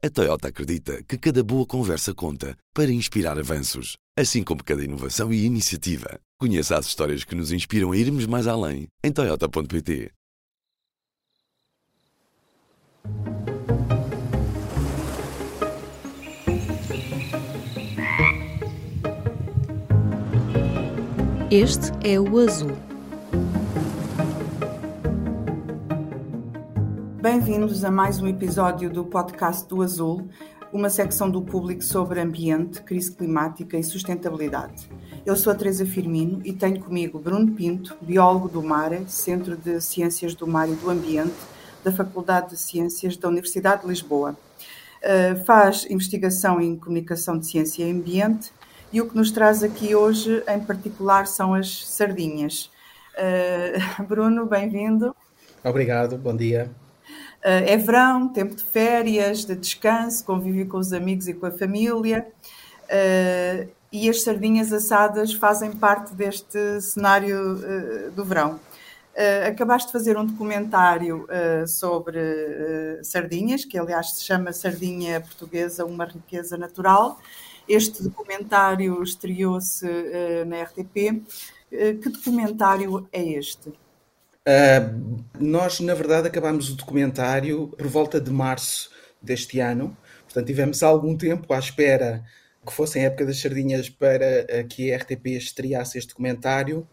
A Toyota acredita que cada boa conversa conta para inspirar avanços, assim como cada inovação e iniciativa. Conheça as histórias que nos inspiram a irmos mais além em Toyota.pt. Este é o Azul. Bem-vindos a mais um episódio do podcast do Azul, uma secção do público sobre ambiente, crise climática e sustentabilidade. Eu sou a Teresa Firmino e tenho comigo Bruno Pinto, biólogo do MARE, Centro de Ciências do Mar e do Ambiente, da Faculdade de Ciências da Universidade de Lisboa. Uh, faz investigação em comunicação de ciência e ambiente e o que nos traz aqui hoje, em particular, são as sardinhas. Uh, Bruno, bem-vindo. Obrigado, bom dia. Uh, é verão, tempo de férias, de descanso, convívio com os amigos e com a família. Uh, e as sardinhas assadas fazem parte deste cenário do verão. acabaste de fazer um documentário sobre sardinhas, que aliás se chama Sardinha Portuguesa, uma riqueza natural este documentário estreou-se na RTP. Eh, que documentário é este? Uh, nós, na verdade, acabámos o documentário por volta de março deste ano. Portanto, tivemos algum tempo à espera que fosse a época das sardinhas para que a RTP estreasse este documentário.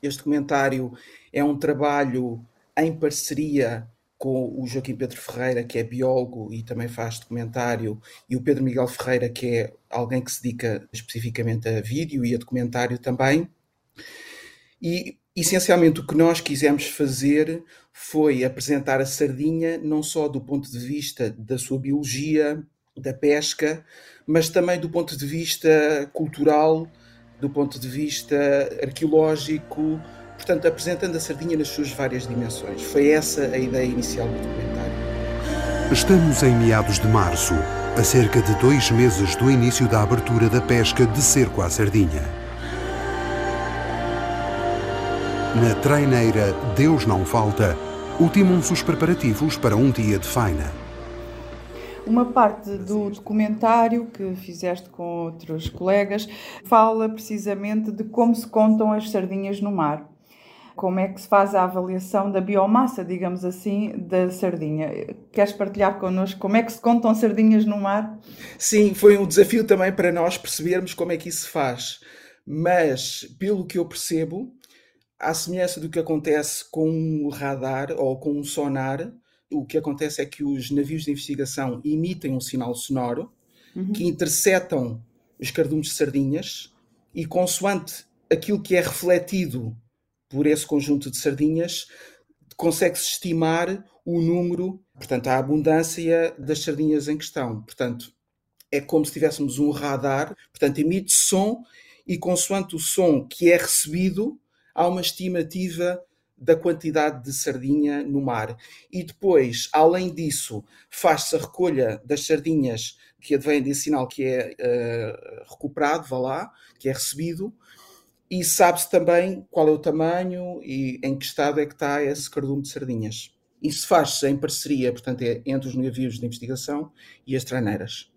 Este documentário é um trabalho em parceria com o Joaquim Pedro Ferreira, que é biólogo e também faz documentário, e o Pedro Miguel Ferreira, que é alguém que se dedica especificamente a vídeo e a documentário também. E essencialmente o que nós quisemos fazer foi apresentar a sardinha não só do ponto de vista da sua biologia, da pesca, mas também do ponto de vista cultural, do ponto de vista arqueológico, portanto, apresentando a sardinha nas suas várias dimensões. Foi essa a ideia inicial do documentário. Estamos em meados de março, a cerca de dois meses do início da abertura da pesca de cerco à sardinha. Na treineira Deus Não Falta, ultimam-se os preparativos para um dia de faina. Uma parte do documentário que fizeste com outros colegas fala precisamente de como se contam as sardinhas no mar como é que se faz a avaliação da biomassa, digamos assim, da sardinha. Queres partilhar connosco como é que se contam sardinhas no mar? Sim, foi um desafio também para nós percebermos como é que isso se faz. Mas, pelo que eu percebo, à semelhança do que acontece com um radar ou com um sonar, o que acontece é que os navios de investigação emitem um sinal sonoro uhum. que interceptam os cardumes de sardinhas e, consoante aquilo que é refletido por esse conjunto de sardinhas, consegue-se estimar o número, portanto, a abundância das sardinhas em questão. Portanto, é como se tivéssemos um radar, portanto, emite som e, consoante o som que é recebido, há uma estimativa da quantidade de sardinha no mar. E depois, além disso, faz-se a recolha das sardinhas que advém desse sinal que é uh, recuperado, vá lá, que é recebido, e sabe-se também qual é o tamanho e em que estado é que está esse cardume de sardinhas. Isso faz-se em parceria, portanto, é entre os navios de investigação e as treineiras.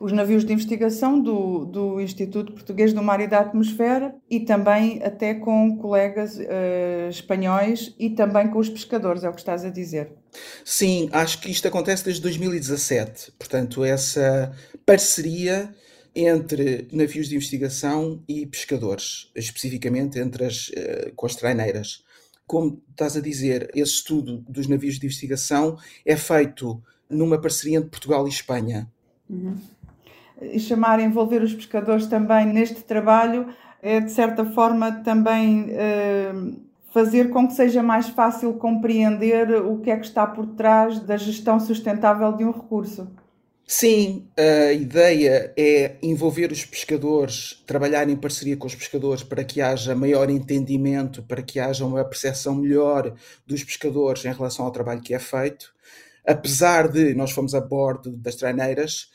Os navios de investigação do, do Instituto Português do Mar e da Atmosfera e também até com colegas uh, espanhóis e também com os pescadores, é o que estás a dizer. Sim, acho que isto acontece desde 2017. Portanto, essa parceria entre navios de investigação e pescadores, especificamente entre as, uh, com as treineiras. Como estás a dizer, esse estudo dos navios de investigação é feito numa parceria entre Portugal e Espanha. Uhum. E chamar, envolver os pescadores também neste trabalho é, de certa forma, também uh, fazer com que seja mais fácil compreender o que é que está por trás da gestão sustentável de um recurso. Sim, a ideia é envolver os pescadores, trabalhar em parceria com os pescadores para que haja maior entendimento, para que haja uma percepção melhor dos pescadores em relação ao trabalho que é feito. Apesar de nós fomos a bordo das treineiras,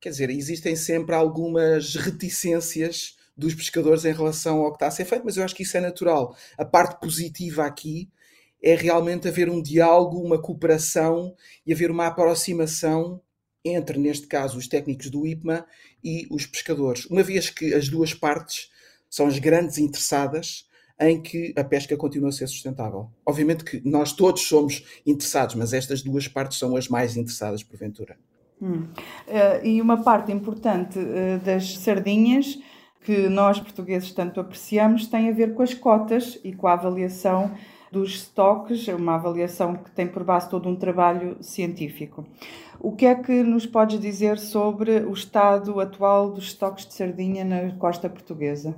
quer dizer, existem sempre algumas reticências dos pescadores em relação ao que está a ser feito, mas eu acho que isso é natural. A parte positiva aqui é realmente haver um diálogo, uma cooperação e haver uma aproximação entre, neste caso, os técnicos do IPMA e os pescadores, uma vez que as duas partes são as grandes interessadas em que a pesca continue a ser sustentável. Obviamente que nós todos somos interessados, mas estas duas partes são as mais interessadas, porventura. Hum. Uh, e uma parte importante uh, das sardinhas que nós portugueses tanto apreciamos tem a ver com as cotas e com a avaliação dos estoques, uma avaliação que tem por base todo um trabalho científico. O que é que nos podes dizer sobre o estado atual dos estoques de sardinha na costa portuguesa?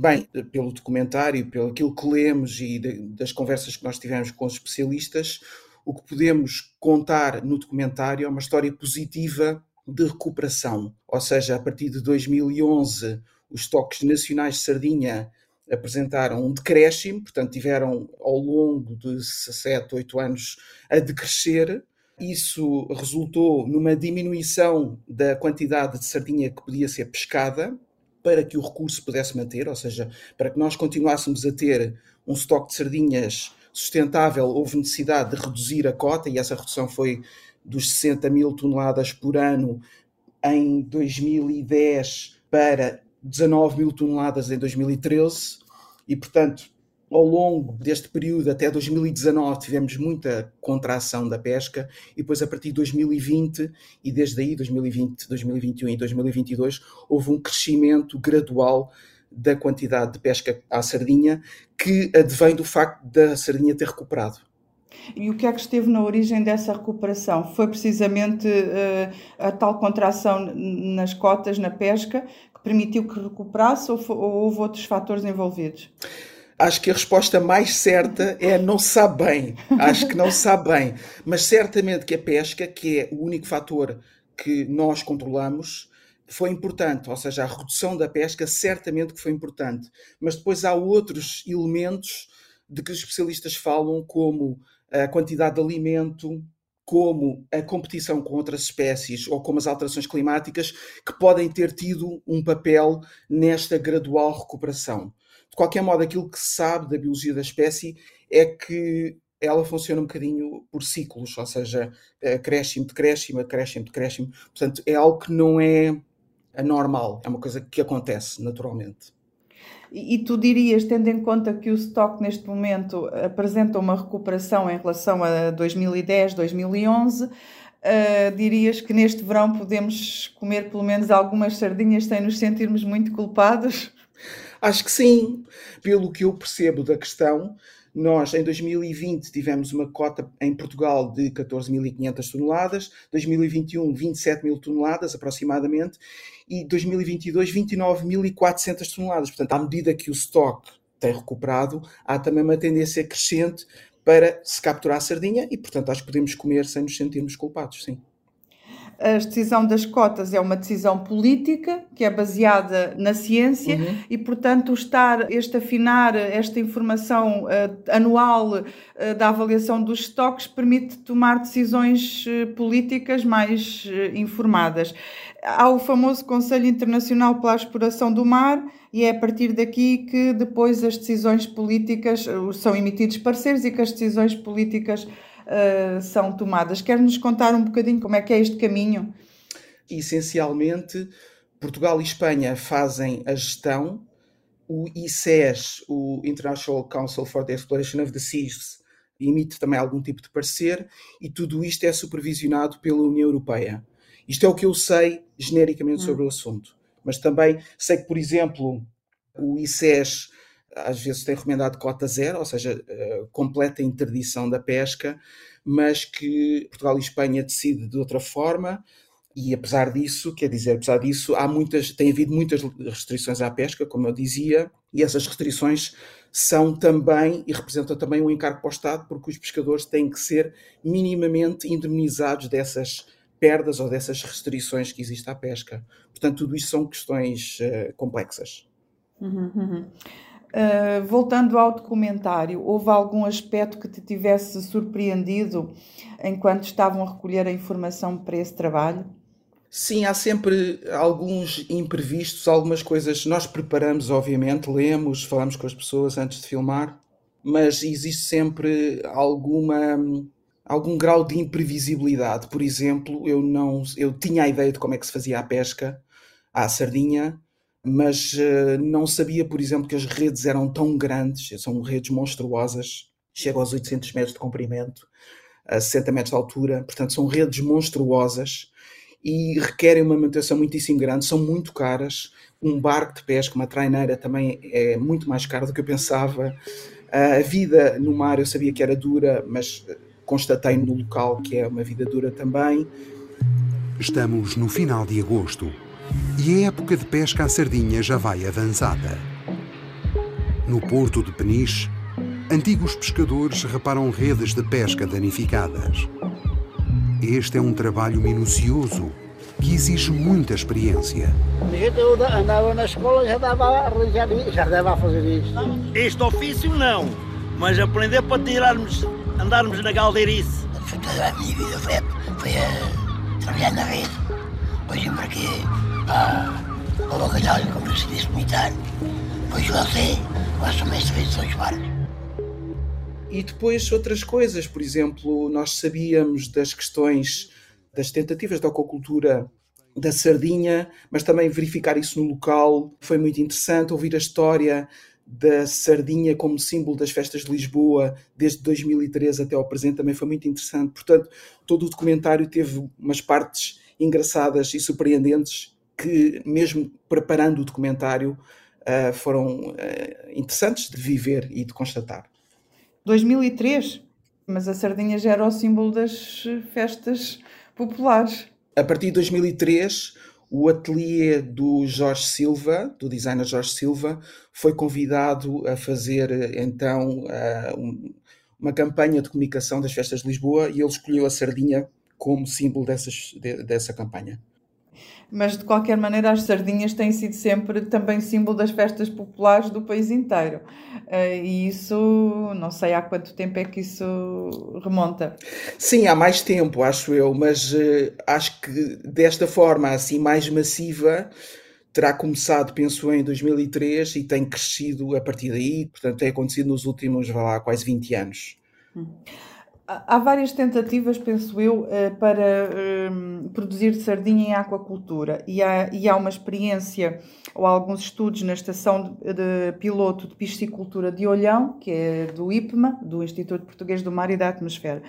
Bem, pelo documentário, pelo aquilo que lemos e de, das conversas que nós tivemos com os especialistas, o que podemos contar no documentário é uma história positiva de recuperação. Ou seja, a partir de 2011, os estoques nacionais de sardinha apresentaram um decréscimo, portanto, tiveram ao longo de 7, 8 anos a decrescer. Isso resultou numa diminuição da quantidade de sardinha que podia ser pescada, para que o recurso pudesse manter, ou seja, para que nós continuássemos a ter um estoque de sardinhas sustentável, houve necessidade de reduzir a cota, e essa redução foi dos 60 mil toneladas por ano em 2010 para 19 mil toneladas em 2013, e portanto ao longo deste período, até 2019, tivemos muita contração da pesca e depois, a partir de 2020 e desde aí, 2020, 2021 e 2022, houve um crescimento gradual da quantidade de pesca à sardinha que advém do facto da sardinha ter recuperado. E o que é que esteve na origem dessa recuperação? Foi precisamente uh, a tal contração nas cotas, na pesca, que permitiu que recuperasse ou, ou houve outros fatores envolvidos? Acho que a resposta mais certa é não sabe bem. Acho que não sabe bem. Mas certamente que a pesca, que é o único fator que nós controlamos, foi importante. Ou seja, a redução da pesca certamente que foi importante. Mas depois há outros elementos de que os especialistas falam, como a quantidade de alimento, como a competição com outras espécies ou como as alterações climáticas, que podem ter tido um papel nesta gradual recuperação qualquer modo, aquilo que se sabe da biologia da espécie é que ela funciona um bocadinho por ciclos, ou seja, acréscimo, decréscimo, acréscimo, decréscimo. Portanto, é algo que não é anormal, é uma coisa que acontece naturalmente. E, tu dirias, tendo em conta que o estoque neste momento apresenta uma recuperação em relação a 2010, 2011, uh, dirias que neste verão podemos comer pelo menos algumas sardinhas sem nos sentirmos muito culpados? Acho que sim. Pelo que eu percebo da questão, nós em 2020 tivemos uma cota em Portugal de 14.500 toneladas, 2021 27 mil toneladas aproximadamente e 2022 29.400 toneladas. Portanto, à medida que o estoque tem recuperado, há também uma tendência crescente para se capturar a sardinha e, portanto, acho que podemos comer sem nos sentirmos culpados, sim. A decisão das cotas é uma decisão política que é baseada na ciência uhum. e, portanto, estar este afinar esta informação uh, anual uh, da avaliação dos estoques permite tomar decisões uh, políticas mais informadas. Há o famoso Conselho Internacional pela Exploração do Mar e é a partir daqui que depois as decisões políticas são emitidos parceiros e que as decisões políticas uh, são tomadas. Quer-nos contar um bocadinho como é que é este caminho? Essencialmente, Portugal e Espanha fazem a gestão, o ICES, o International Council for the Exploration of the Seas, emite também algum tipo de parecer e tudo isto é supervisionado pela União Europeia. Isto é o que eu sei genericamente hum. sobre o assunto. Mas também sei que, por exemplo, o ICES às vezes tem recomendado cota zero, ou seja, uh, completa interdição da pesca, mas que Portugal e Espanha decidem de outra forma. E apesar disso, quer dizer, apesar disso, há muitas, tem havido muitas restrições à pesca, como eu dizia, e essas restrições são também e representam também um encargo para o Estado, porque os pescadores têm que ser minimamente indemnizados dessas perdas ou dessas restrições que existem à pesca. Portanto, tudo isto são questões uh, complexas. Uhum, uhum. Uh, voltando ao documentário, houve algum aspecto que te tivesse surpreendido enquanto estavam a recolher a informação para esse trabalho? Sim, há sempre alguns imprevistos, algumas coisas nós preparamos, obviamente, lemos, falamos com as pessoas antes de filmar, mas existe sempre alguma algum grau de imprevisibilidade. Por exemplo, eu não eu tinha a ideia de como é que se fazia a pesca à sardinha, mas uh, não sabia, por exemplo, que as redes eram tão grandes, são redes monstruosas, chegam aos 800 metros de comprimento, a 60 metros de altura, portanto são redes monstruosas e requerem uma manutenção muitíssimo grande, são muito caras. Um barco de pesca, uma traineira também é muito mais caro do que eu pensava. A vida no mar eu sabia que era dura, mas constatei no local que é uma vida dura também. Estamos no final de agosto e a época de pesca à sardinha já vai avançada. No porto de Peniche, antigos pescadores reparam redes de pesca danificadas. Este é um trabalho minucioso que exige muita experiência. Eu andava na escola já dava a arranjar já dava a fazer isto. Este ofício não, mas aprender para tirarmos andarmos na galdeirice. Foi toda a minha vida, foi, foi a trabalhar na rede. Depois embarquei bacalhau, como se dois barcos. E depois outras coisas, por exemplo, nós sabíamos das questões das tentativas de aquacultura da sardinha, mas também verificar isso no local foi muito interessante, ouvir a história da sardinha como símbolo das festas de Lisboa desde 2013 até ao presente também foi muito interessante. Portanto, todo o documentário teve umas partes engraçadas e surpreendentes que, mesmo preparando o documentário, uh, foram uh, interessantes de viver e de constatar. 2003, mas a sardinha já era o símbolo das festas populares. A partir de 2003 o ateliê do Jorge Silva, do designer Jorge Silva, foi convidado a fazer então uma campanha de comunicação das festas de Lisboa e ele escolheu a sardinha como símbolo dessas, dessa campanha mas de qualquer maneira as sardinhas têm sido sempre também símbolo das festas populares do país inteiro. Uh, e isso, não sei há quanto tempo é que isso remonta. Sim, há mais tempo, acho eu, mas uh, acho que desta forma, assim, mais massiva, terá começado, penso em 2003 e tem crescido a partir daí, portanto, tem acontecido nos últimos, vá lá, quase 20 anos. Hum. Há várias tentativas, penso eu, eh, para um, produzir sardinha em aquacultura e há, e há uma experiência ou alguns estudos na estação de, de, piloto de piscicultura de Olhão, que é do IPMA, do Instituto Português do Mar e da Atmosfera.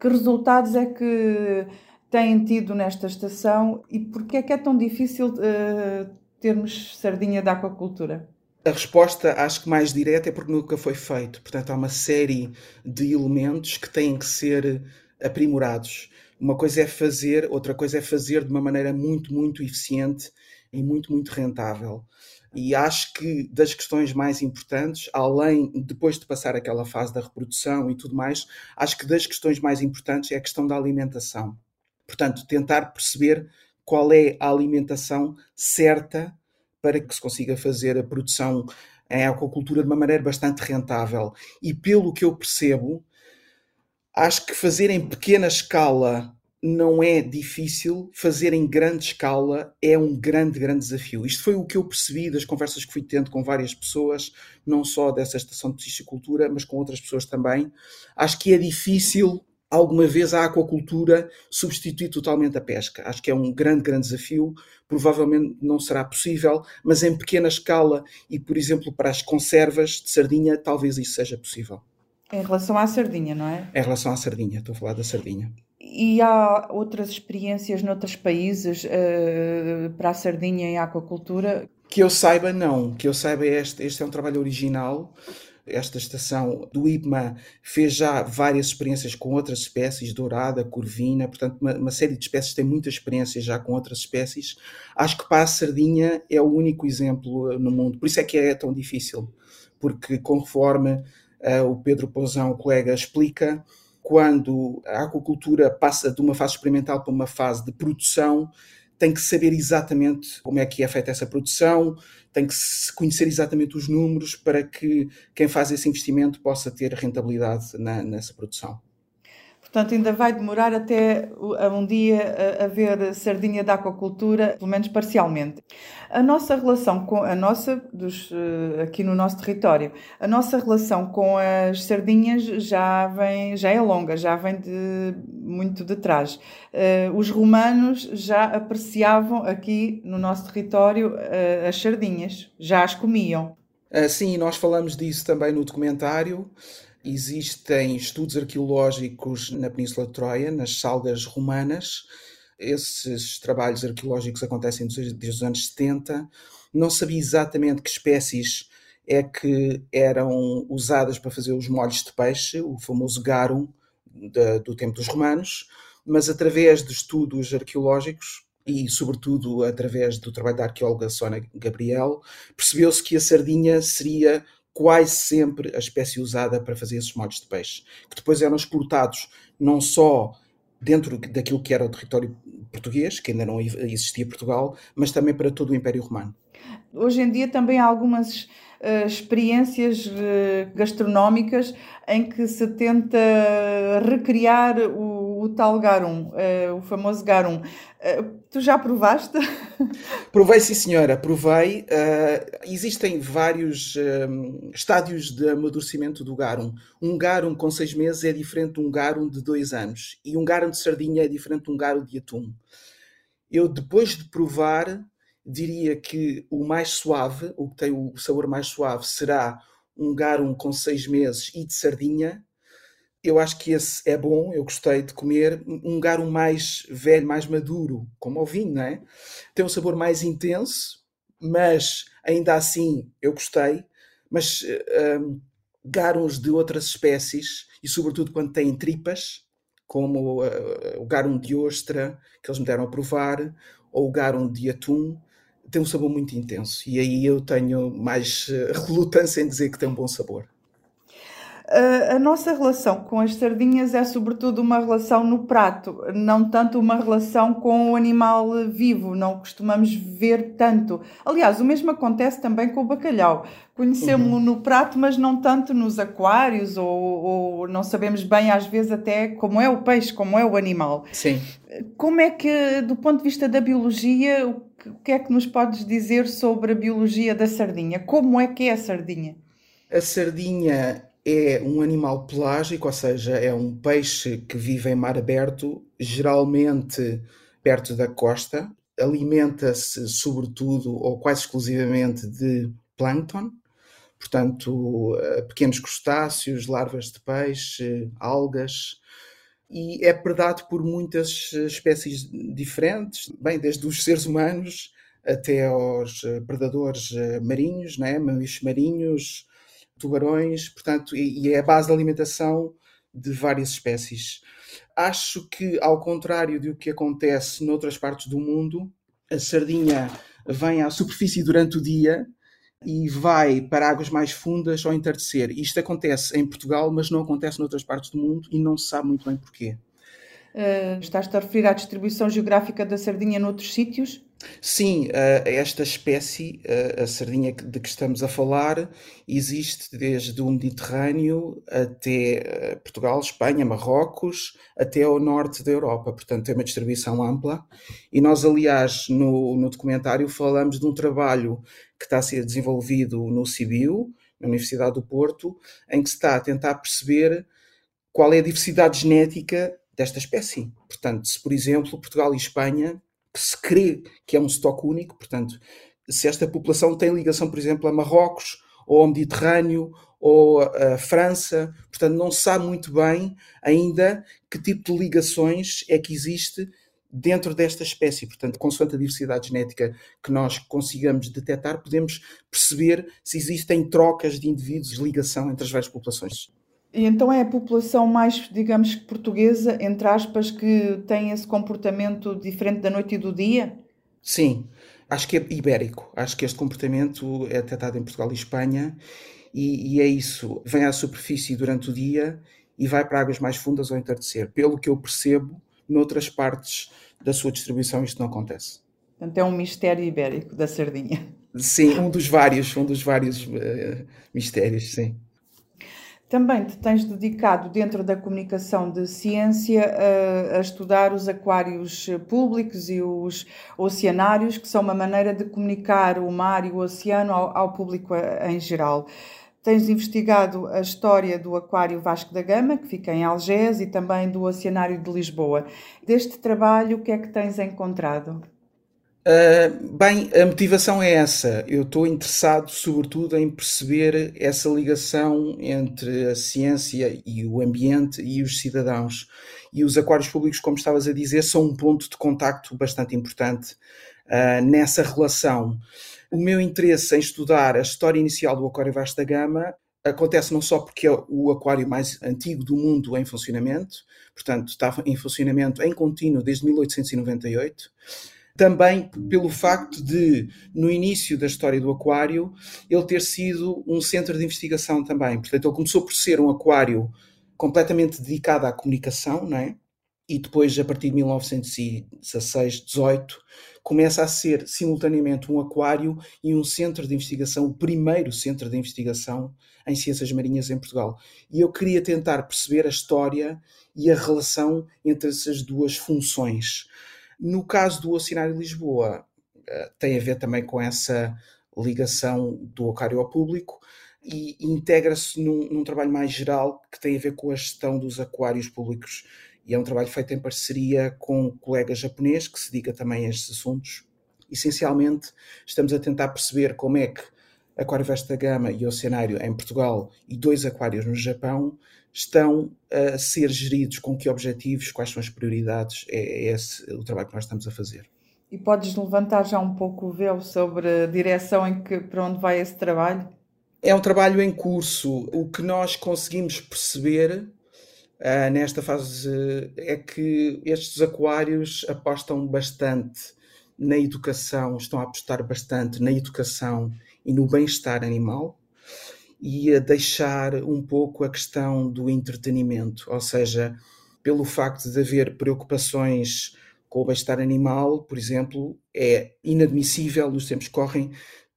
Que resultados é que têm tido nesta estação e porquê é que é tão difícil uh, termos sardinha de aquacultura? A resposta, acho que mais direta, é porque nunca foi feito. Portanto, há uma série de elementos que têm que ser aprimorados. Uma coisa é fazer, outra coisa é fazer de uma maneira muito, muito eficiente e muito, muito rentável. E acho que das questões mais importantes, além, depois de passar aquela fase da reprodução e tudo mais, acho que das questões mais importantes é a questão da alimentação. Portanto, tentar perceber qual é a alimentação certa para que se consiga fazer a produção em aquacultura de uma maneira bastante rentável. E pelo que eu percebo, acho que fazer em pequena escala não é difícil, fazer em grande escala é um grande, grande desafio. Isto foi o que eu percebi das conversas que fui tendo com várias pessoas, não só dessa estação de piscicultura, mas com outras pessoas também. Acho que é difícil alguma vez a aquacultura substituir totalmente a pesca. Acho que é um grande, grande desafio. Provavelmente não será possível, mas em pequena escala e, por exemplo, para as conservas de sardinha, talvez isso seja possível. Em relação à sardinha, não é? Em relação à sardinha, estou a falar da sardinha. E há outras experiências noutros países uh, para a sardinha em aquacultura? Que eu saiba, não. Que eu saiba, este, este é um trabalho original esta estação do IPMA fez já várias experiências com outras espécies, dourada, corvina, portanto, uma, uma, série de espécies tem muita experiência já com outras espécies. Acho que para a sardinha é o único exemplo eh, no mundo, por isso é que é tão difícil, porque conforme uh, o Pedro Pousão, o colega, explica, quando a aquacultura passa de uma fase experimental para uma fase de produção, tem que saber exatamente como é que é feita essa produção, tem que conhecer exatamente os números para que quem faz esse investimento possa ter rentabilidade na, nessa produção. Portanto, ainda vai demorar até um dia haver sardinha da aquacultura, pelo menos parcialmente. A nossa relação com a nossa, dos, eh, aqui no nosso território, a nossa relação com as sardinhas já vem, já é longa, já vem de muito de trás. Uh, os romanos já apreciavam aqui no nosso território uh, as sardinhas, já as comiam. Uh, sim, nós falamos disso também no documentário. Existem estudos arqueológicos na Península de Troia, nas salgas romanas. Esses trabalhos arqueológicos acontecem desde os anos 70. Não sabia exatamente que espécies é que eram usadas para fazer os molhos de peixe, o famoso garum do tempo dos romanos, mas através de estudos arqueológicos e, sobretudo, através do trabalho da arqueóloga Sônia Gabriel, percebeu-se que a sardinha seria quase sempre a espécie usada para fazer esses molhos de peixe, que depois eram exportados não só dentro daquilo que era o território português, que ainda não existia Portugal, mas também para todo o Império Romano. Hoje em dia também há algumas uh, experiências uh, gastronómicas em que se tenta recriar o, o tal garum, uh, o famoso garum. tu já provaste? Provei, sim, senhora, provei. existem vários estádios de amadurecimento do garum. Um garum com seis meses é diferente de um garum de dois anos, e um garum de sardinha é diferente de um garum de atum. Eu, depois de provar, diria que o mais suave, o que tem o sabor mais suave, será um garum com seis meses e de sardinha. Eu acho que esse é bom, eu gostei de comer. Um garum mais velho, mais maduro, como o vinho, não é? Tem um sabor mais intenso, mas ainda assim eu gostei. Mas um, garums de outras espécies, e sobretudo quando têm tripas, como uh, o garum de ostra, que eles me deram a provar, ou o garum de atum, tem um sabor muito intenso e aí eu tenho mais eh, relutância em dizer que tem um bom sabor. A nossa relação com as sardinhas é sobretudo uma relação no prato, não tanto uma relação com o animal vivo, não costumamos ver tanto. Aliás, o mesmo acontece também com o bacalhau. Conhecemos-lo uhum. no prato, mas não tanto nos aquários, ou, ou, não sabemos bem, às vezes, até como é o peixe, como é o animal. Sim. Como é que, do ponto de vista da biologia, o que é que nos podes dizer sobre a biologia da sardinha? Como é que é a sardinha? A sardinha é um animal pelágico, ou seja, é um peixe que vive em mar aberto, geralmente perto da costa, alimenta-se sobretudo ou quase exclusivamente de plâncton, portanto, eh, pequenos crustáceos, larvas de peixe, algas, e é predado por muitas espécies diferentes, bem, desde os seres humanos até aos eh, predadores eh, marinhos, né? mamíferos marinhos, tubarões, portanto, e, e é a base de alimentação de várias espécies. Acho que, ao contrário do que acontece noutras partes do mundo, a sardinha vem à superfície durante o dia e vai para águas mais fundas ao entardecer. Isto acontece em Portugal, mas não acontece noutras partes do mundo e não se sabe muito bem porquê. Uh, estás-te a referir à distribuição geográfica da sardinha noutros sítios? Sim, esta espécie, a sardinha de que estamos a falar, existe desde o Mediterrâneo até Portugal, Espanha, Marrocos, até ao norte da Europa. Portanto, tem uma distribuição ampla. E nós, aliás, no, no documentário falamos de um trabalho que está a ser desenvolvido no Cibiu, na Universidade do Porto, em que se está a tentar perceber qual é a diversidade genética desta espécie. Portanto, se, por exemplo, Portugal e Espanha se crê que é um estoque único, portanto, se esta população tem ligação, por exemplo, a Marrocos ou ao Mediterrâneo ou a França, portanto, não se sabe muito bem ainda que tipo de ligações é que existe dentro desta espécie. Portanto, consoante a diversidade genética que nós consigamos detectar, podemos perceber se existem trocas de indivíduos, ligação entre as várias populações. E então é a população mais, digamos, portuguesa, entre aspas, que tem esse comportamento diferente da noite e do dia? Sim, acho que é ibérico. Acho que este comportamento é tratado em Portugal e Espanha e, e, é isso. Vem à superfície durante o dia e vai para águas mais fundas ao entardecer. Pelo que eu percebo, noutras partes da sua distribuição isto não acontece. Portanto, é um mistério ibérico da sardinha. Sim, um dos vários, um dos vários uh, mistérios, sim. Também te tens dedicado, dentro da comunicação de ciência, a, a, estudar os aquários públicos e os oceanários, que são uma maneira de comunicar o mar e o oceano ao, ao público em geral. Tens investigado a história do Aquário Vasco da Gama, que fica em Algés, e também do Oceanário de Lisboa. Deste trabalho, o que é que tens encontrado? Uh, bem, a motivação é essa. Eu estou interessado, sobretudo, em perceber essa ligação entre a ciência e o ambiente e os cidadãos. E os aquários públicos, como estavas a dizer, são um ponto de contacto bastante importante uh, nessa relação. O meu interesse em estudar a história inicial do Aquário Vasta Gama acontece não só porque é o aquário mais antigo do mundo em funcionamento, portanto, estava em funcionamento em contínuo desde 1898, também pelo facto de, no início da história do aquário, ele ter sido um centro de investigação também. Portanto, ele começou por ser um aquário completamente dedicado à comunicação, não é? E depois, a partir de 1916, 18, começa a ser simultaneamente um aquário e um centro de investigação, o primeiro centro de investigação em ciências marinhas em Portugal. E eu queria tentar perceber a história e a relação entre essas duas funções. No caso do Oceanário Lisboa, eh, tem a ver também com essa ligação do aquário ao público e integra-se num, num trabalho mais geral que tem a ver com a gestão dos aquários públicos e é um trabalho feito em parceria com um colega japonês que se dedica também a estes assuntos. Essencialmente, estamos a tentar perceber como é que Aquário Vesta Gama e Oceanário em Portugal e dois aquários no Japão estão a ser geridos com que objetivos, quais são as prioridades, é, é esse o trabalho que nós estamos a fazer. E podes levantar já um pouco o véu sobre a direção em que, para onde vai esse trabalho? É um trabalho em curso. O que nós conseguimos perceber uh, nesta fase é que estes aquários apostam bastante na educação, estão a apostar bastante na educação e no bem-estar animal e a deixar um pouco a questão do entretenimento, ou seja, pelo facto de haver preocupações com o bem-estar animal, por exemplo, é inadmissível nos tempos que correm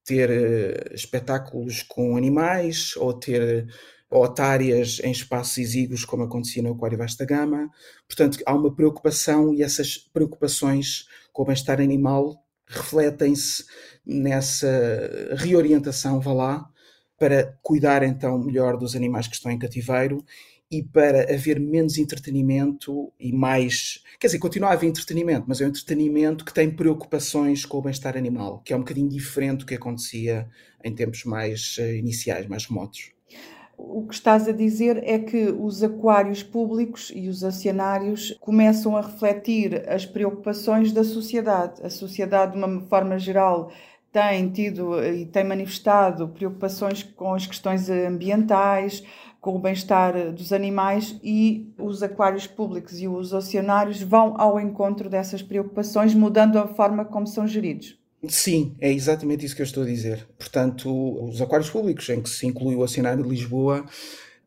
ter uh, espetáculos com animais ou ter otárias em espaços exíguos, como acontecia no Aquário Vasta Gama. Portanto, há uma preocupação e essas preocupações com o bem-estar animal refletem-se nessa reorientação, vá lá, para cuidar então melhor dos animais que estão em cativeiro e para haver menos entretenimento e mais. Quer dizer, continua a haver entretenimento, mas é um entretenimento que tem preocupações com o bem-estar animal, que é um bocadinho diferente do que acontecia em tempos mais uh, iniciais, mais remotos. O que estás a dizer é que os aquários públicos e os oceanários começam a refletir as preocupações da sociedade. A sociedade, de uma forma geral, tem tido e tem manifestado preocupações com as questões ambientais, com o bem-estar dos animais e os aquários públicos e os oceanários vão ao encontro dessas preocupações, mudando a forma como são geridos. Sim, é exatamente isso que eu estou a dizer. Portanto, os aquários públicos, em que se inclui o Oceanário de Lisboa,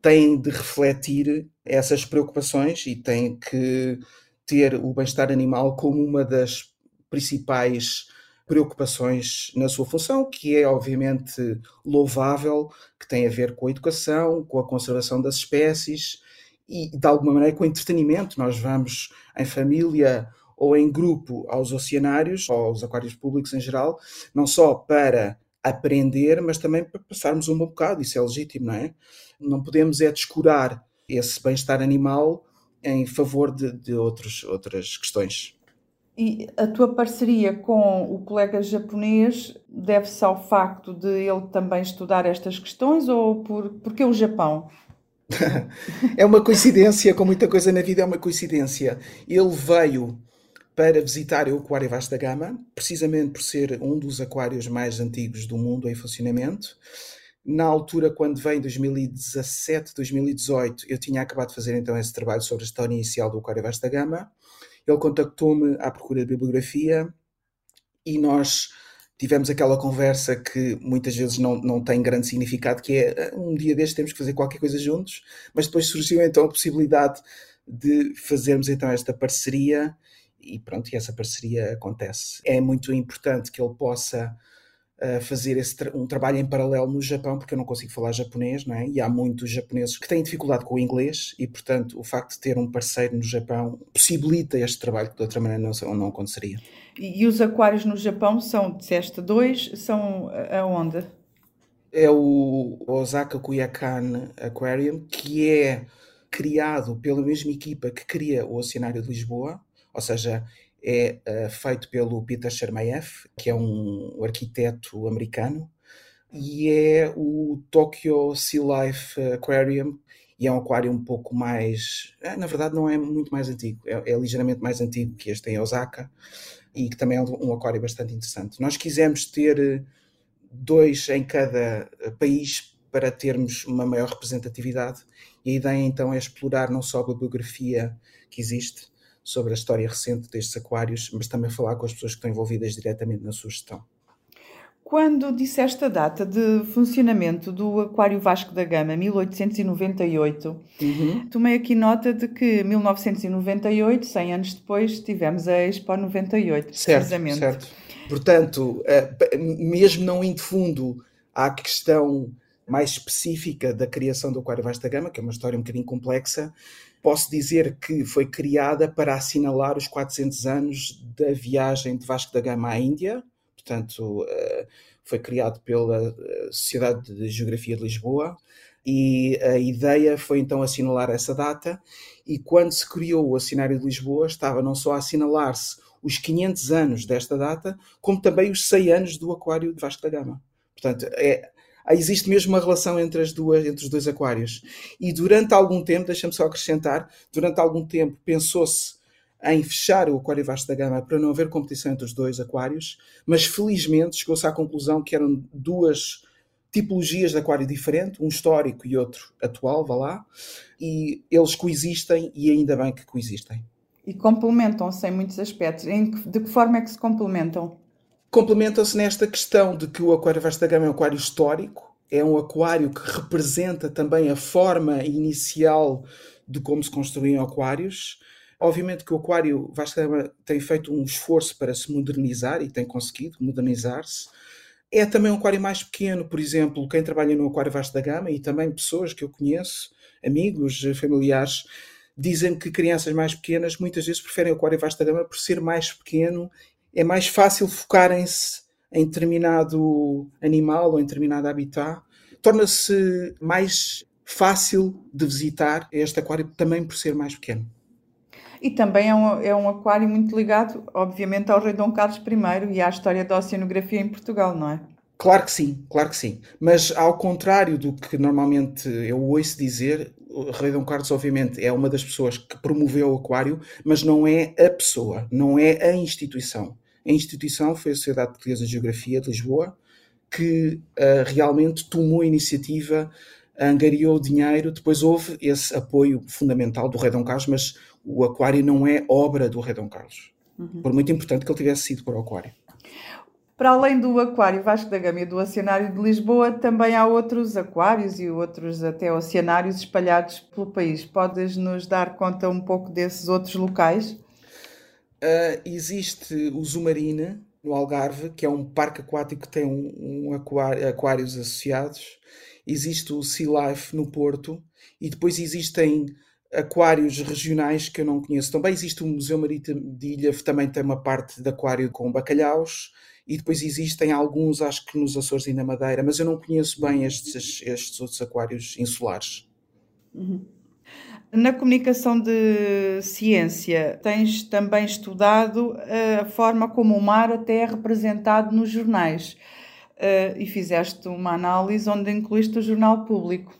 têm de refletir essas preocupações e têm que ter o bem-estar animal como uma das principais preocupações na sua função, que é obviamente louvável, que tem a ver com a educação, com a conservação das espécies e de alguma maneira com o entretenimento. Nós vamos em família ou em grupo aos oceanários, ou aos aquários públicos em geral, não só para aprender, mas também para passarmos um bom bocado, isso é legítimo, não é? Não podemos é descurar esse bem-estar animal em favor de, de outros, outras questões. E a tua parceria com o colega japonês deve-se ao facto de ele também estudar estas questões ou por porque o Japão? é uma coincidência, com muita coisa na vida é uma coincidência. Ele veio para visitar o Aquário Vasta Gama, precisamente por ser um dos aquários mais antigos do mundo em funcionamento. Na altura, quando veio em 2017, 2018, eu tinha acabado de fazer então esse trabalho sobre a história inicial do Aquário Vasta Gama. Ele contactou-me à procura de bibliografia e nós tivemos aquela conversa que muitas vezes não, não tem grande significado, que é ah, um dia destes temos que fazer qualquer coisa juntos, mas depois surgiu então a possibilidade de fazermos então esta parceria e pronto, e essa parceria acontece. É muito importante que ele possa fazer esse tra um trabalho em paralelo no Japão, porque eu não consigo falar japonês, não é? E há muitos japoneses que têm dificuldade com o inglês e, portanto, o facto de ter um parceiro no Japão possibilita este trabalho que de outra maneira não, não aconteceria. E, e os aquários no Japão são, disseste dois, são aonde? É o Osaka Kuyakan Aquarium, que é criado pela mesma equipa que cria o Oceanário de Lisboa, ou seja, é uh, feito pelo Peter Chermayev, que é um arquiteto americano, e é o Tokyo Sea Life Aquarium, e é um aquário um pouco mais. Eh, na verdade, não é muito mais antigo, é, é ligeiramente mais antigo que este em Osaka, e que também é um aquário bastante interessante. Nós quisemos ter eh, dois em cada país para termos uma maior representatividade, e a ideia então é explorar não só a bibliografia que existe, sobre a história recente destes aquários, mas também falar com as pessoas que estão envolvidas diretamente na sua gestão. Quando disseste a data de funcionamento do Aquário Vasco da Gama, 1898, uhum. tomei aqui nota de que 1998, 100 anos depois, tivemos a Expo 98, certo, precisamente. Certo. Portanto, eh, mesmo não indo fundo à questão mais específica da criação do Aquário Vasco da Gama, que é uma história um bocadinho complexa, posso dizer que foi criada para assinalar os 400 anos da viagem de Vasco da Gama à Índia, portanto, eh, foi criado pela eh, Sociedade de Geografia de Lisboa, e a ideia foi então assinalar essa data, e quando se criou o Assinário de Lisboa, estava não só a assinalar-se os 500 anos desta data, como também os 100 anos do Aquário de Vasco da Gama. Portanto, é, existe mesmo uma relação entre, as duas, entre os dois aquários. E durante algum tempo, deixa-me só acrescentar, durante algum tempo pensou-se em fechar o Aquário Vasco da Gama para não haver competição entre os dois aquários, mas felizmente chegou-se à conclusão que eram duas tipologias de aquário diferente, um histórico e outro atual, vá lá, e eles coexistem e ainda bem que coexistem. E complementam-se em muitos aspectos. De que forma é que se complementam? Complementa-se nesta questão de que o Aquário Vasta Gama é um aquário histórico, é um aquário que representa também a forma inicial de como se construíam aquários. Obviamente que o Aquário Vasta Gama tem feito um esforço para se modernizar e tem conseguido modernizar-se. É também um aquário mais pequeno, por exemplo, quem trabalha no Aquário Vasta Gama e também pessoas que eu conheço, amigos, familiares, dizem que crianças mais pequenas muitas vezes preferem o Aquário Vasta Gama por ser mais pequeno é mais fácil focarem-se em determinado animal ou em determinado habitat. Torna-se mais fácil de visitar este aquário também por ser mais pequeno. E também é um, é um aquário muito ligado, obviamente, ao rei Dom Carlos I e à história da oceanografia em Portugal, não é? Claro que sim, claro que sim. Mas ao contrário do que normalmente eu ouço dizer, o rei Dom Carlos, obviamente, é uma das pessoas que promoveu o aquário, mas não é a pessoa, não é a instituição. A instituição foi a Sociedade Portuguesa de Geografia de Lisboa, que uh, realmente tomou a iniciativa, angariou dinheiro, depois houve esse apoio fundamental do Rei Dom Carlos, mas o aquário não é obra do Rei Dom Carlos. Uhum. Por muito importante que ele tivesse sido para o aquário. Para além do aquário Vasco da Gama e do Oceanário de Lisboa, também há outros aquários e outros até oceanários espalhados pelo país. Podes nos dar conta um pouco desses outros locais? Uh, existe o Zumarina, no Algarve, que é um parque aquático que tem um, um aquário, aquários associados. Existe o Sea Life no Porto. E depois existem aquários regionais que eu não conheço também. Existe o Museu Marítimo de Ilha, que também tem uma parte de aquário com bacalhaus. E depois existem alguns, acho que nos Açores e na Madeira, mas eu não conheço bem estes, estes outros aquários insulares. Uhum. Na comunicação de ciência, tens também estudado eh, a forma como o mar até é representado nos jornais eh, e fizeste uma análise onde incluíste o jornal público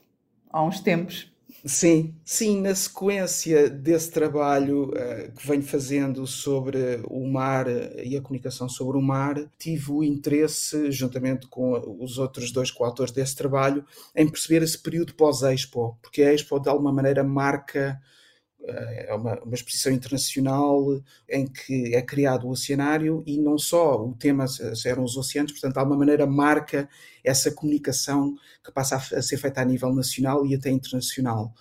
há uns tempos. Sim, sim, na sequência desse trabalho uh, que venho fazendo sobre o mar e a comunicação sobre o mar, tive o interesse, juntamente com os outros dois coautores desse trabalho, em perceber esse período pós-Expo, porque a Expo de alguma maneira marca eh, é uma, uma, exposição internacional em que é criado o oceanário e não só o tema eram os oceanos, portanto, de alguma maneira marca essa comunicação que passa a, ser feita a nível nacional e até internacional.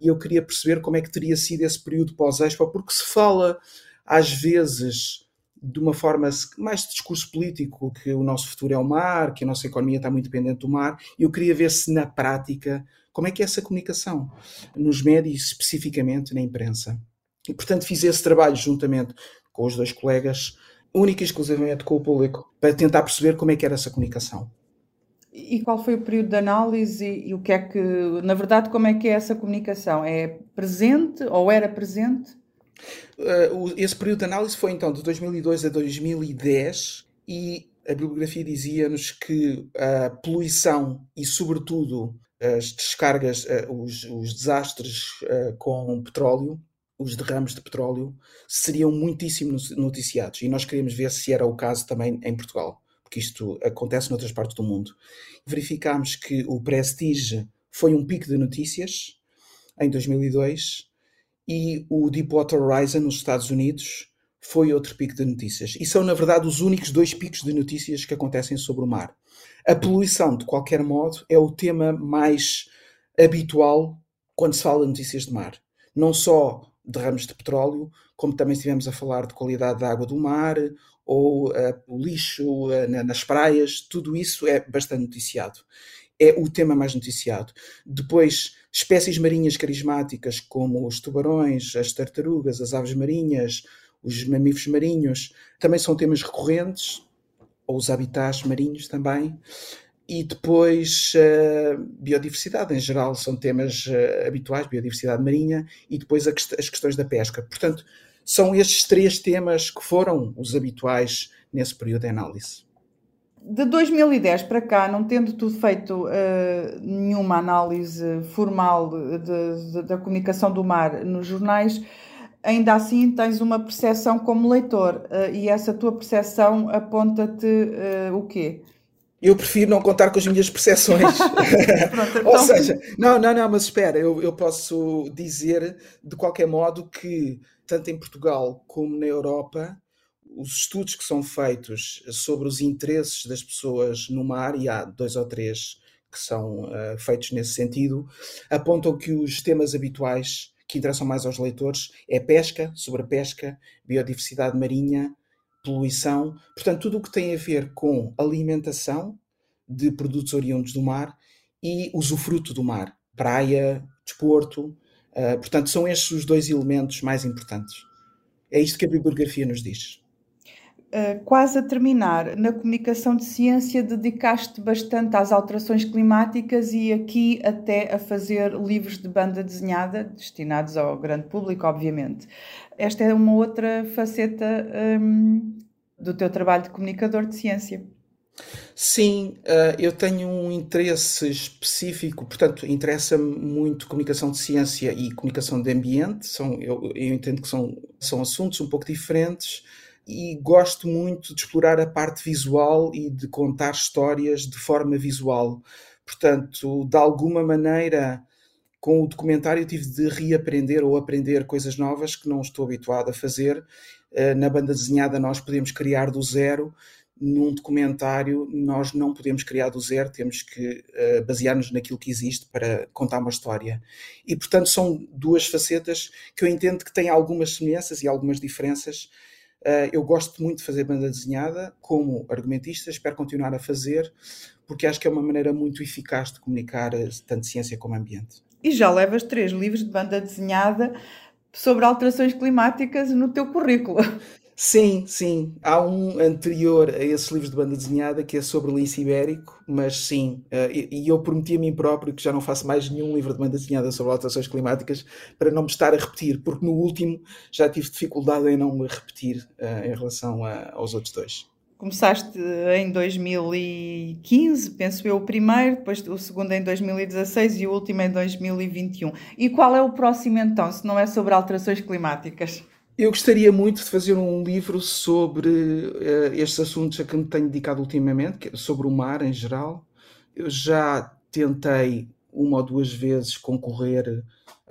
E eu queria perceber como é que teria sido esse período pós-Expo, porque se fala às vezes de uma forma mais de discurso político, que o nosso futuro é o mar, que a nossa economia está muito dependente do mar. Eu queria ver se na prática como é que é essa comunicação, nos médios especificamente na imprensa. E, portanto, fiz esse trabalho juntamente com os dois colegas, única e exclusivamente com o público, para tentar perceber como é que era essa comunicação. E qual foi o período de análise e, e o que é que, na verdade, como é que é essa comunicação? É presente ou era presente? Uh, esse período de análise foi então de 2002 a 2010 e a bibliografia dizia-nos que a poluição e, sobretudo, as descargas, uh, os, os, desastres uh, com petróleo, os derrames de petróleo, seriam muitíssimo noticiados. E nós queríamos ver se era o caso também em Portugal porque isto acontece noutras partes do mundo. Verificámos que o Prestige foi um pico de notícias em 2002 e o Deepwater Horizon nos Estados Unidos foi outro pico de notícias. E são, na verdade, os únicos dois picos de notícias que acontecem sobre o mar. A poluição, de qualquer modo, é o tema mais habitual quando se fala de notícias de mar. Não só derrames de petróleo, como também estivemos a falar de qualidade da água do mar ou uh, o lixo uh, nas praias, tudo isso é bastante noticiado. É o tema mais noticiado. Depois, espécies marinhas carismáticas, como os tubarões, as tartarugas, as aves marinhas, os mamíferos marinhos, também são temas recorrentes, ou os habitats marinhos também. E depois, uh, biodiversidade em geral são temas habituais, biodiversidade marinha, e depois quest as questões da pesca. Portanto, são estes três temas que foram os habituais nesse período de análise. De 2010 para cá, não tendo tu feito uh, nenhuma análise formal de, de, da comunicação do mar nos jornais, ainda assim tens uma percepção como leitor uh, e essa tua percepção aponta-te uh, o quê? Eu prefiro não contar com as minhas percepções. Pronto, então... Ou seja, não, não, não, mas espera, eu, eu posso dizer de qualquer modo que tanto em Portugal como na Europa, os estudos que são feitos sobre os interesses das pessoas no mar, e há dois ou três que são uh, feitos nesse sentido, apontam que os temas habituais que interessam mais aos leitores é pesca, sobrepesca, biodiversidade marinha, poluição, portanto, tudo o que tem a ver com alimentação de produtos oriundos do mar e usufruto do mar, praia, desporto, Uh, portanto, são estes os dois elementos mais importantes. É isto que a bibliografia nos diz. Uh, quase a terminar, na comunicação de ciência dedicaste bastante às alterações climáticas e aqui até a fazer livros de banda desenhada, destinados ao grande público, obviamente. Esta é uma outra faceta um, do teu trabalho de comunicador de ciência. Sim, uh, eu tenho um interesse específico, portanto, interessa-me muito comunicação de ciência e comunicação de ambiente, são, eu, eu, entendo que são, são assuntos um pouco diferentes e gosto muito de explorar a parte visual e de contar histórias de forma visual. Portanto, de alguma maneira, com o documentário tive de reaprender ou aprender coisas novas que não estou habituado a fazer. Uh, na banda desenhada nós podemos criar do zero num documentário nós não podemos criar do zero, temos que uh, basear-nos naquilo que existe para contar uma história. E, portanto, são duas facetas que eu entendo que têm algumas semelhanças e algumas diferenças. Uh, eu gosto muito de fazer banda desenhada como argumentista, espero continuar a fazer, porque acho que é uma maneira muito eficaz de comunicar eh, tanto ciência como ambiente. E já levas três livros de banda desenhada sobre alterações climáticas no teu currículo. Sim, sim. Há um anterior a esses livros de banda desenhada que é sobre o lince ibérico, mas sim. Uh, e, eu prometi a mim próprio que já não faço mais nenhum livro de banda desenhada sobre alterações climáticas para não me estar a repetir, porque no último já tive dificuldade em não me repetir uh, em relação a, aos outros dois. Começaste em 2015, penso eu, o primeiro, depois o segundo em 2016 e o último em 2021. E qual é o próximo então, se não é sobre alterações climáticas? Eu gostaria muito de fazer um livro sobre uh, estes assuntos a que me tenho dedicado ultimamente, é sobre o mar em geral. Eu já tentei uma ou duas vezes concorrer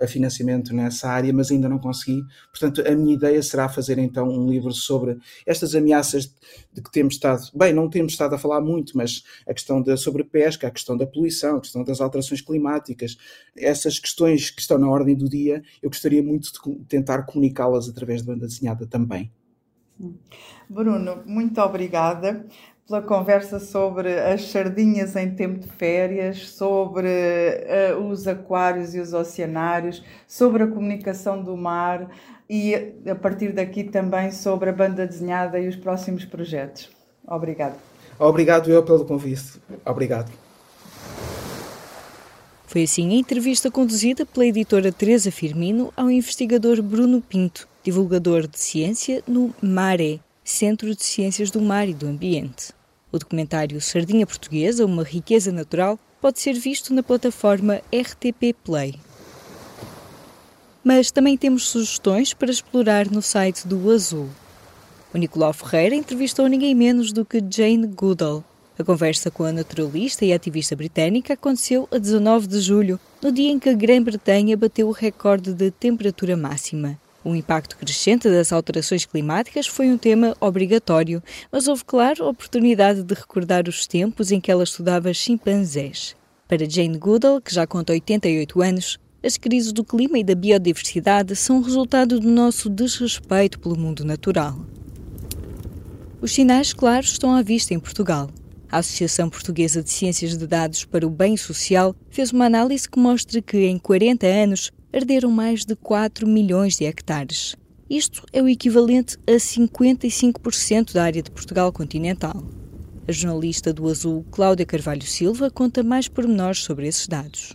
a financiamento nessa área, mas ainda não consegui. Portanto, a minha ideia será fazer então um livro sobre estas ameaças de que temos estado, bem, não temos estado a falar muito, mas a questão da sobrepesca, a questão da poluição, a questão das alterações climáticas, essas questões que estão na ordem do dia, eu gostaria muito de tentar comunicá-las através de banda desenhada também. Bruno, muito obrigada pela conversa sobre as sardinhas em tempo de férias, sobre uh, os aquários e os oceanários, sobre a comunicação do mar e a partir daqui também sobre a banda desenhada e os próximos projetos. Obrigado. Obrigado eu pelo convite. Obrigado. Foi assim a entrevista conduzida pela editora Teresa Firmino ao investigador Bruno Pinto, divulgador de ciência no MARE, Centro de Ciências do Mar e do Ambiente. O documentário Sardinha Portuguesa, uma riqueza natural, pode ser visto na plataforma RTP Play. Mas também temos sugestões para explorar no site do Azul. O Nicolau Ferreira entrevistou ninguém menos do que Jane Goodall. A conversa com a naturalista e ativista britânica aconteceu a 19 de julho, no dia em que a Grã-Bretanha bateu o recorde de temperatura máxima. O impacto crescente das alterações climáticas foi um tema obrigatório, mas houve, claro, oportunidade de recordar os tempos em que ela estudava chimpanzés. Para Jane Goodall, que já conta 88 anos, as crises do clima e da biodiversidade são resultado do nosso desrespeito pelo mundo natural. Os sinais claros estão à vista em Portugal. A Associação Portuguesa de Ciências de Dados para o Bem Social fez uma análise que mostra que, em 40 anos, arderam mais de 4 milhões de hectares. Isto é o equivalente a 55% da área de Portugal continental. A jornalista do Azul, Cláudia Carvalho Silva, conta mais pormenores sobre esses dados.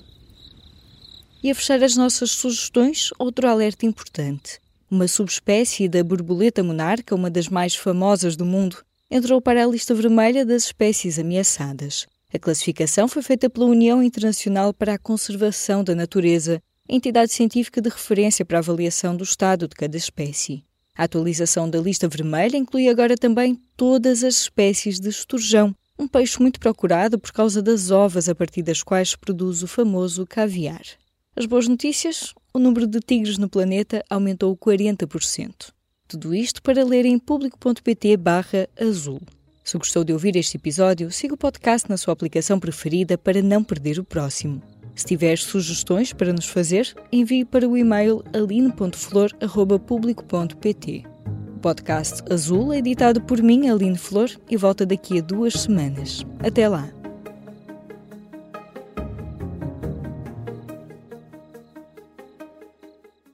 E a fechar as nossas sugestões, outro alerta importante. Uma subespécie da borboleta monarca, uma das mais famosas do mundo, entrou para a lista vermelha das espécies ameaçadas. A classificação foi feita pela União Internacional para a Conservação da Natureza, entidade científica de referência para a avaliação do estado de cada espécie. A atualização da lista vermelha inclui agora também todas as espécies de esturjão, um peixe muito procurado por causa das ovas a partir das quais se produz o famoso caviar. As boas notícias? O número de tigres no planeta aumentou 40%. Tudo isto para ler em público.pt azul. Se gostou de ouvir este episódio, siga o podcast na sua aplicação preferida para não perder o próximo. Se tiver sugestões para nos fazer, envie para o e-mail aline.flor.público.pt. O podcast Azul é editado por mim, Aline Flor, e volta daqui a duas semanas. Até lá!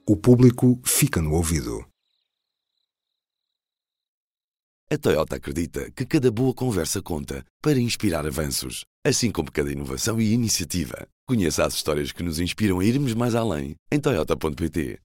O público fica no ouvido. A Toyota acredita que cada boa conversa conta para inspirar avanços, assim como cada inovação e iniciativa. Conheça as histórias que nos inspiram a irmos mais além em Toyota.pt.